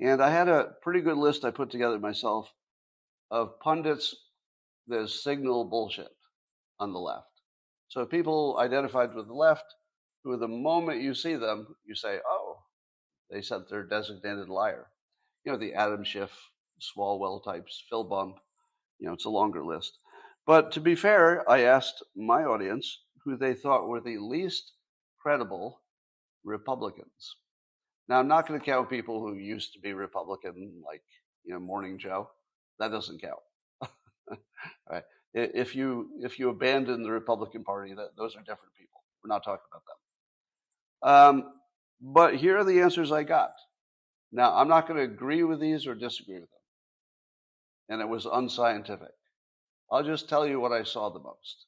A: And I had a pretty good list I put together myself of pundits that signal bullshit on the left. So people identified with the left, who the moment you see them, you say, oh, they said they're designated liar. You know, the Adam Schiff, Swalwell types, Phil Bump, you know, it's a longer list. But to be fair, I asked my audience who they thought were the least credible Republicans. Now, I'm not going to count people who used to be Republican, like you know Morning Joe. That doesn't count. right? If you if you abandon the Republican Party, that those are different people. We're not talking about them. Um, but here are the answers I got. Now, I'm not going to agree with these or disagree with them, and it was unscientific. I'll just tell you what I saw the most.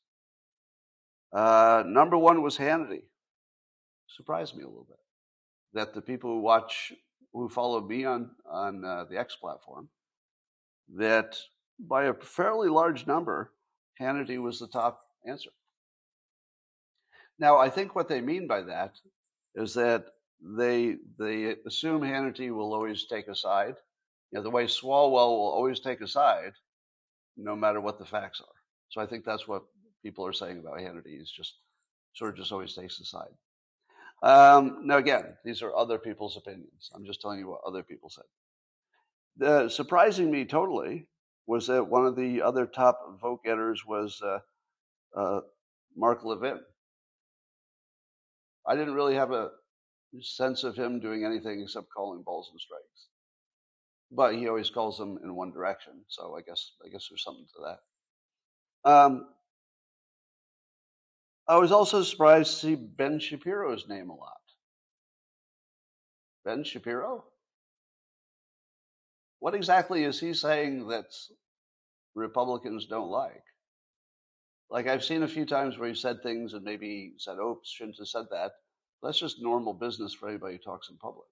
A: Uh, number one was Hannity. Surprised me a little bit that the people who watch, who follow me on on uh, the X platform, that by a fairly large number, Hannity was the top answer. Now, I think what they mean by that is that they they assume Hannity will always take a side. You know, the way Swalwell will always take a side, no matter what the facts are. So I think that's what people are saying about Hannity. He's just sort of just always takes a side. Um, now, again, these are other people's opinions. I'm just telling you what other people said. The, surprising me totally was that one of the other top vote getters was uh, uh, Mark Levin. I didn't really have a sense of him doing anything except calling balls and strikes, but he always calls them in one direction. So I guess I guess there's something to that. Um, I was also surprised to see Ben Shapiro's name a lot. Ben Shapiro? What exactly is he saying that Republicans don't like? Like I've seen a few times where he said things and maybe said, "Oops, shouldn't have said that." That's just normal business for anybody who talks in public.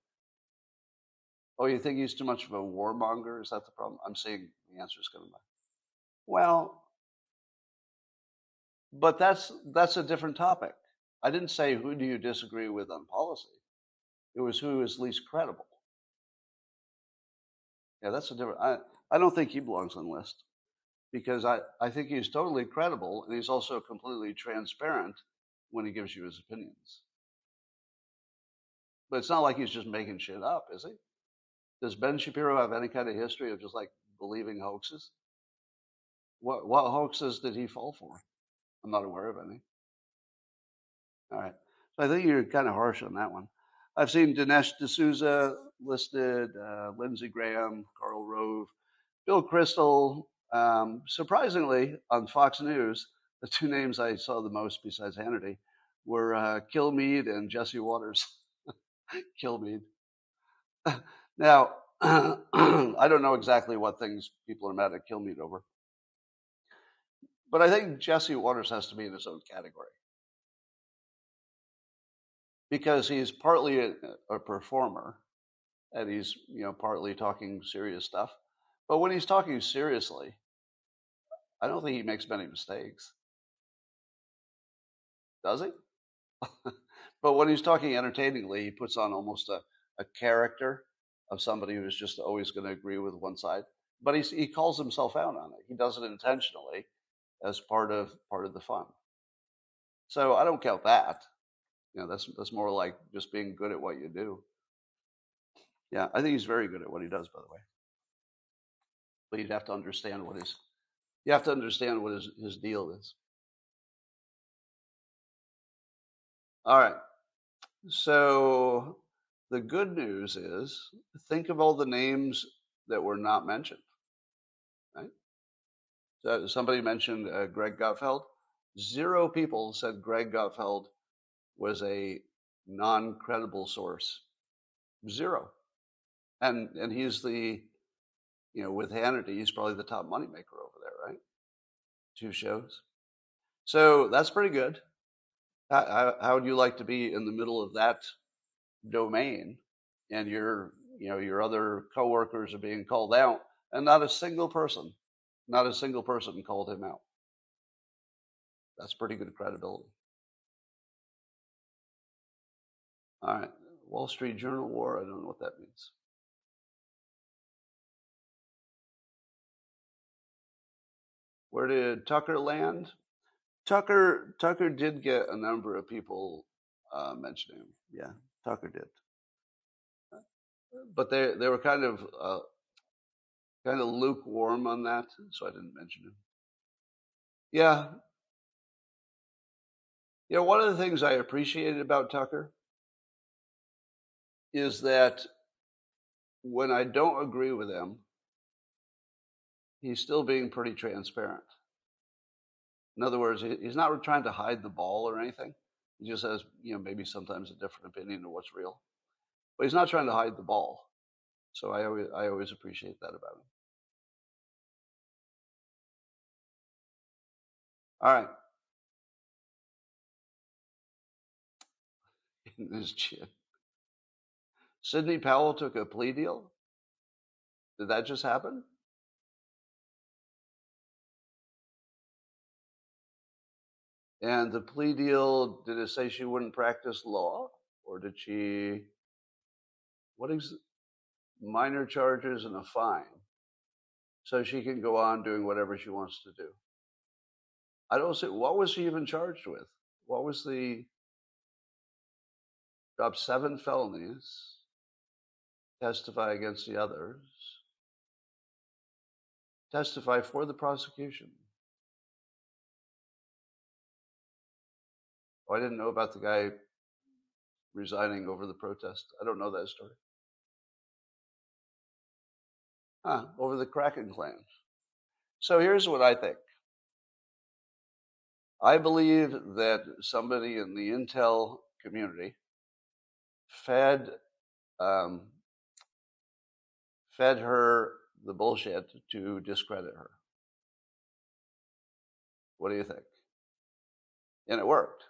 A: Oh, you think he's too much of a warmonger? Is that the problem? I'm seeing the answer is coming back. Well, but that's that's a different topic. I didn't say who do you disagree with on policy. It was who is least credible. Yeah, that's a different. I I don't think he belongs on the list because I I think he's totally credible and he's also completely transparent when he gives you his opinions. But it's not like he's just making shit up, is he? Does Ben Shapiro have any kind of history of just like believing hoaxes? What what hoaxes did he fall for? I'm not aware of any. All right. So I think you're kind of harsh on that one. I've seen Dinesh D'Souza listed, uh, Lindsey Graham, Karl Rove, Bill Kristol. Um, surprisingly, on Fox News, the two names I saw the most besides Hannity were uh, Kilmeade and Jesse Watters. Kilmeade. now, I don't know exactly what things people are mad at Kilmeade over. But I think Jesse Watters has to be in his own category because he's partly a, a, performer and he's you know partly talking serious stuff. But when he's talking seriously, I don't think he makes many mistakes. Does he? but when he's talking entertainingly, he puts on almost a, a character of somebody who's just always going to agree with one side. But he calls himself out on it. He does it intentionally as part of part of the fun. So I don't count that. You know, that's that's more like just being good at what you do. Yeah, I think he's very good at what he does, by the way. But you'd have to understand what his you have to understand what his, his deal is. All right. So the good news is think of all the names that were not mentioned. So somebody mentioned uh, Greg Gutfeld. Zero people said Greg Gutfeld was a non-credible source. Zero. And and he's the, you know, with Hannity, he's probably the top moneymaker over there, right? Two shows. So that's pretty good. How, how would you like to be in the middle of that domain, and your, you know, your other coworkers are being called out, and not a single person not a single person called him out. That's pretty good credibility. All right. Wall Street Journal war, I don't know what that means. Where did Tucker land? Tucker Tucker did get a number of people uh, mentioning him. Yeah, Tucker did. But they they were kind of uh, kind of lukewarm on that, so I didn't mention him. Yeah. You know, one of the things I appreciated about Tucker is that when I don't agree with him, he's still being pretty transparent. In other words, he's not trying to hide the ball or anything. He just has, you know, maybe sometimes a different opinion of what's real, but he's not trying to hide the ball. So I always, I always appreciate that about him. All right. In this chin. Sidney Powell took a plea deal. Did that just happen? And the plea deal, did it say she wouldn't practice law? Or did she, what is minor charges and a fine? So she can go on doing whatever she wants to do. I don't see what was he even charged with. what was the drop seven felonies, testify against the others, testify for the prosecution. Oh, I didn't know about the guy resigning over the protest. I don't know that story. Huh, over the Kraken claims. So here's what I think. I believe that somebody in the Intel community fed um, fed her the bullshit to discredit her. What do you think? And it worked.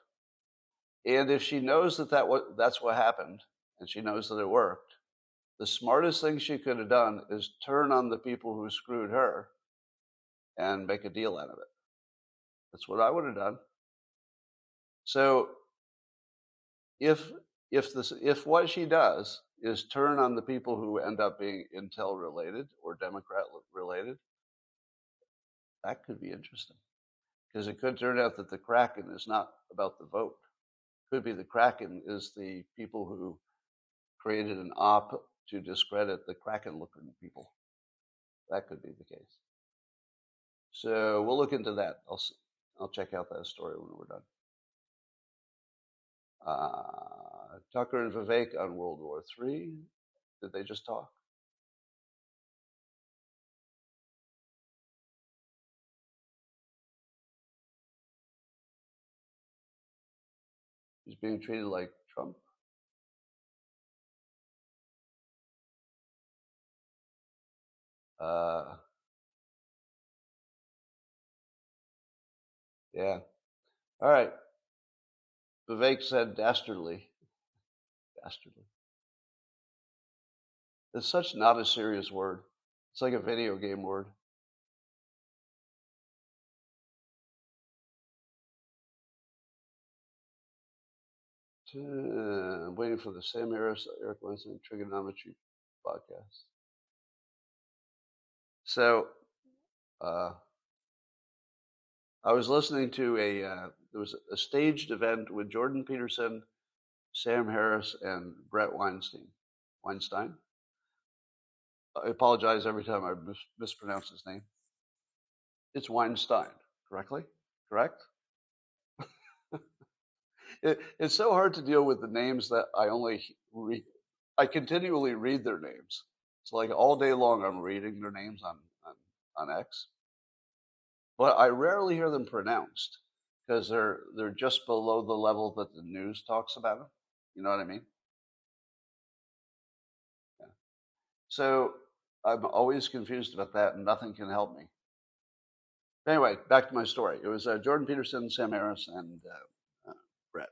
A: And if she knows that, that what, that's what happened, and she knows that it worked, the smartest thing she could have done is turn on the people who screwed her and make a deal out of it. That's what I would have done. So if if this if what she does is turn on the people who end up being Intel related or Democrat related, that could be interesting. Because it could turn out that the Kraken is not about the vote. Could be the Kraken is the people who created an op to discredit the Kraken looking people. That could be the case. So we'll look into that. I'll I'll check out that story when we're done. Uh, Tucker and Vivek on World War III. Did they just talk? He's being treated like Trump. Uh, yeah. All right. Vivek said dastardly. Dastardly. It's such not a serious word. It's like a video game word. I'm waiting for the Sam Harris, Eric Weinstein Triggernometry podcast. So, uh, I was listening to a uh, there was a staged event with Jordan Peterson, Sam Harris, and Bret Weinstein. Weinstein. I apologize every time I mis- mispronounce his name. It's Weinstein, correctly? Correct? it, it's so hard to deal with the names that I only read. I continually read their names. It's like all day long I'm reading their names on, on, on X. But I rarely hear them pronounced because they're they're just below the level that the news talks about them. You know what I mean? Yeah. So I'm always confused about that, and nothing can help me. Anyway, back to my story. It was uh, Jordan Peterson, Sam Harris, and uh, uh, Bret,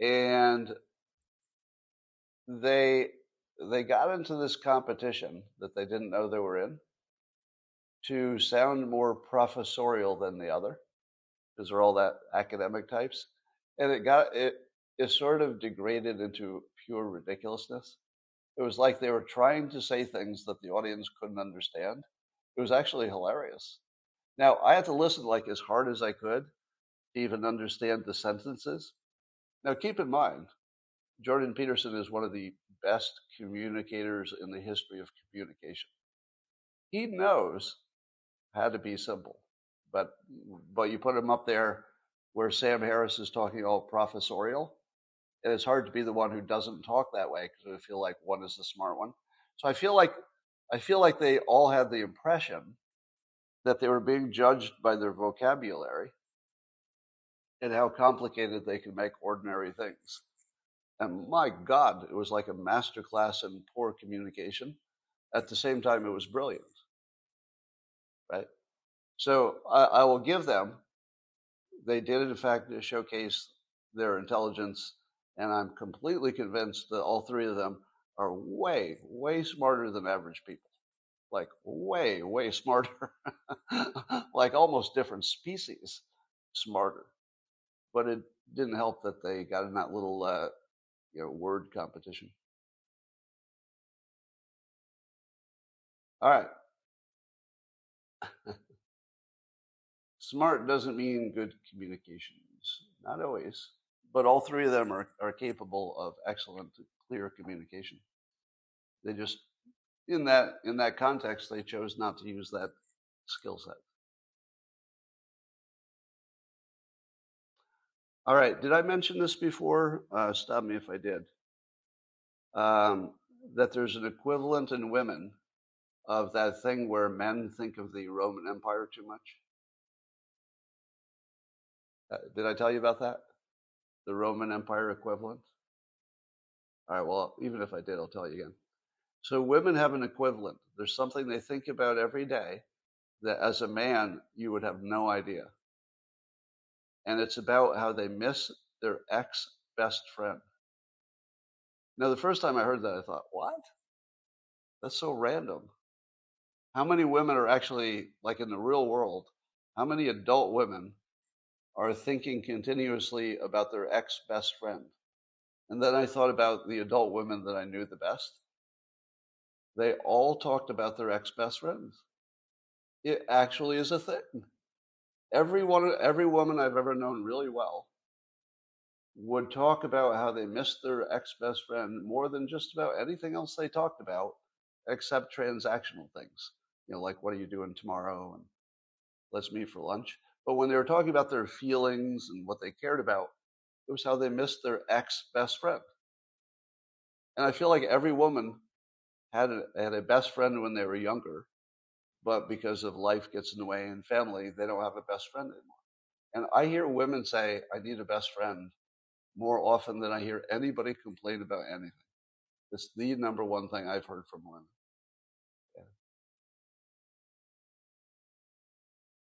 A: and they they got into this competition that they didn't know they were in to sound more professorial than the other because they're all that academic types, and it got it it sort of degraded into pure ridiculousness. It was like they were trying to say things that the audience couldn't understand. It was actually hilarious. Now I had to listen like as hard as I could to even understand the sentences. Now keep in mind, Jordan Peterson is one of the best communicators in the history of communication. He knows how to be simple. But but you put him up there where Sam Harris is talking all professorial, and it's hard to be the one who doesn't talk that way because I feel like one is the smart one. So I feel like I feel like they all had the impression that they were being judged by their vocabulary and how complicated they can make ordinary things. And my God, it was like a master class in poor communication. At the same time, it was brilliant. Right? So I, I will give them. They did, in fact, showcase their intelligence, and I'm completely convinced that all three of them are way, way smarter than average people. Like way, way smarter. like almost different species smarter. But it didn't help that they got in that little, uh, you know, word competition. All right. Smart doesn't mean good communications. not always, but all three of them are, are capable of excellent, clear communication. They just, in that in that context, they chose not to use that skill set. All right, did I mention this before? Uh, stop me if I did. Um, that there's an equivalent in women of that thing where men think of the Roman Empire too much. Uh, did I tell you about that? The Roman Empire equivalent? All right, well, even if I did, I'll tell you again. So, women have an equivalent. There's something they think about every day that as a man, you would have no idea. And it's about how they miss their ex best friend. Now, the first time I heard that, I thought, what? That's so random. How many women are actually, like in the real world, how many adult women are thinking continuously about their ex best friend? And then I thought about the adult women that I knew the best. They all talked about their ex best friends. It actually is a thing. Every, one, every woman I've ever known really well would talk about how they missed their ex best friend more than just about anything else they talked about except transactional things. You know, like what are you doing tomorrow and let's meet for lunch. But when they were talking about their feelings and what they cared about, it was how they missed their ex best friend. And I feel like every woman had a, had a best friend when they were younger, but because of life gets in the way and family, they don't have a best friend anymore. And I hear women say, I need a best friend more often than I hear anybody complain about anything. It's the number one thing I've heard from women.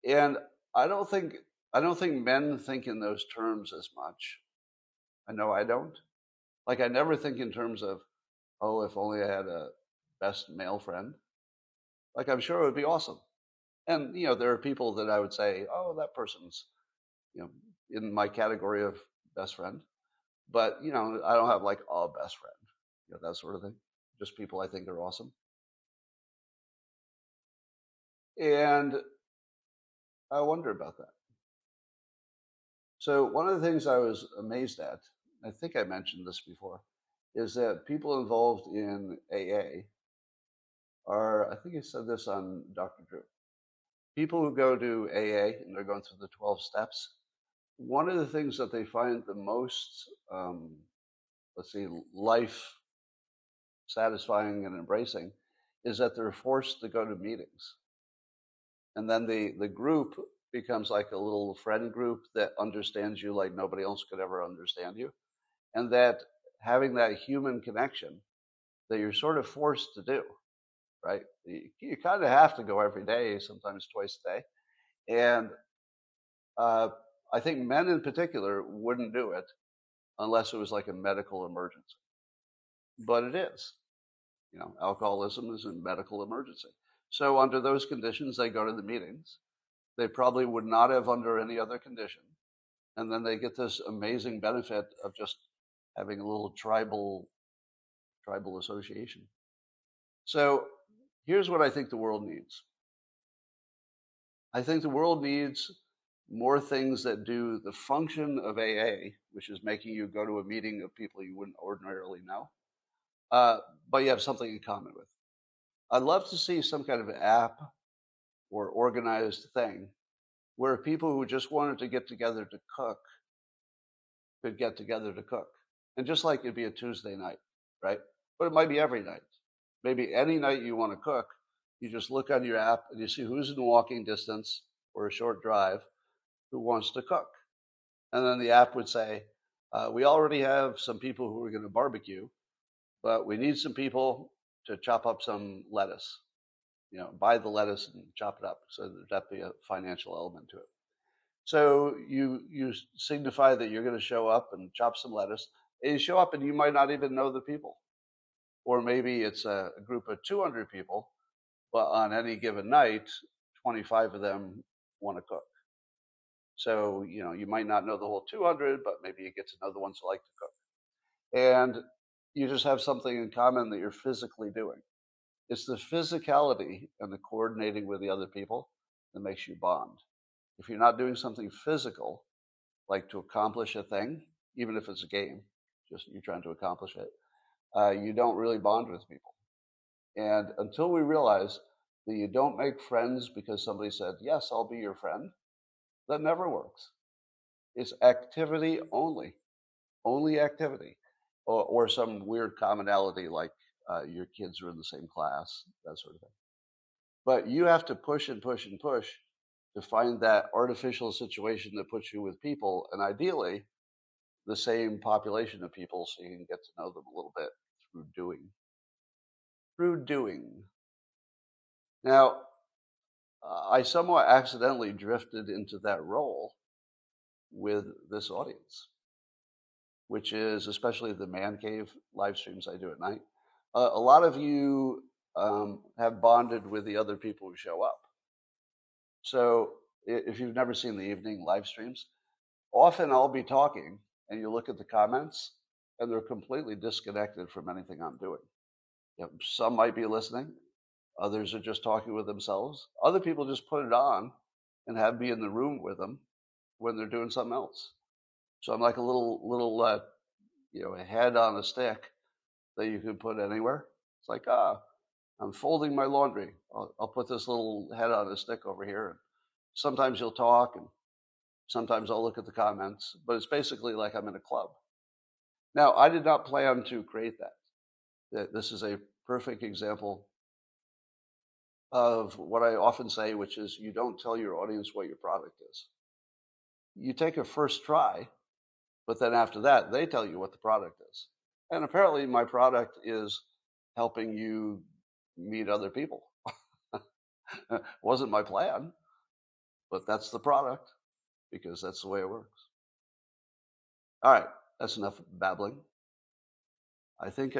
A: And I don't think I don't think men think in those terms as much. I know I don't. Like I never think in terms of, oh, if only I had a best male friend. Like I'm sure it would be awesome. And you know, there are people that I would say, oh, that person's, you know, in my category of best friend. But you know, I don't have like a best friend, you know, that sort of thing. Just people I think are awesome. And I wonder about that. So one of the things I was amazed at, I think I mentioned this before, is that people involved in AA are, I think he said this on Dr. Drew, people who go to AA and they're going through the 12 steps, one of the things that they find the most, um, let's see, life satisfying and embracing is that they're forced to go to meetings. And then the, the group becomes like a little friend group that understands you like nobody else could ever understand you. And that having that human connection that you're sort of forced to do, right? You, you kind of have to go every day, sometimes twice a day. And uh, I think men in particular wouldn't do it unless it was like a medical emergency. But it is. You know, alcoholism is a medical emergency. So under those conditions, they go to the meetings. They probably would not have under any other condition. And then they get this amazing benefit of just having a little tribal tribal association. So here's what I think the world needs. I think the world needs more things that do the function of AA, which is making you go to a meeting of people you wouldn't ordinarily know, uh, but you have something in common with. I'd love to see some kind of app or organized thing where people who just wanted to get together to cook could get together to cook. And just like it'd be a Tuesday night, right? But it might be every night. Maybe any night you want to cook, you just look on your app and you see who's in walking distance or a short drive who wants to cook. And then the app would say, uh, we already have some people who are going to barbecue, but we need some people to chop up some lettuce. You know, buy the lettuce and chop it up. So there'd that be a financial element to it. So you you signify that you're going to show up and chop some lettuce. And you show up and you might not even know the people, or maybe it's a, group of 200 people, but on any given night, 25 of them want to cook. So, you know, you might not know the whole 200, but maybe you get to know the ones who like to cook. And you just have something in common that you're physically doing. It's the physicality and the coordinating with the other people that makes you bond. If you're not doing something physical like to accomplish a thing, even if it's a game, just you're trying to accomplish it, uh, you don't really bond with people. And until we realize that you don't make friends because somebody said, Yes, I'll be your friend, that never works. It's activity only, only activity, or, or some weird commonality like uh, your kids are in the same class, that sort of thing. But you have to push and push and push to find that artificial situation that puts you with people, and ideally, the same population of people so you can get to know them a little bit through doing. Through doing. Now, I somewhat accidentally drifted into that role with this audience, which is especially the man cave live streams I do at night. Uh, a lot of you um, have bonded with the other people who show up. So if you've never seen the evening live streams, often I'll be talking and you look at the comments and they're completely disconnected from anything I'm doing. You know, some might be listening, others are just talking with themselves. Other people just put it on and have me in the room with them when they're doing something else. So I'm like a little little uh, you know a head on a stick that you can put anywhere. It's like ah, I'm folding my laundry. I'll, I'll put this little head on a stick over here. And sometimes you'll talk, and sometimes I'll look at the comments. But it's basically like I'm in a club. Now I did not plan to create that. This is a perfect example of what I often say, which is you don't tell your audience what your product is. You take a first try, but then after that, they tell you what the product is. And apparently, my product is helping you meet other people. Wasn't my plan, but that's the product because that's the way it works. All right, that's enough babbling. I think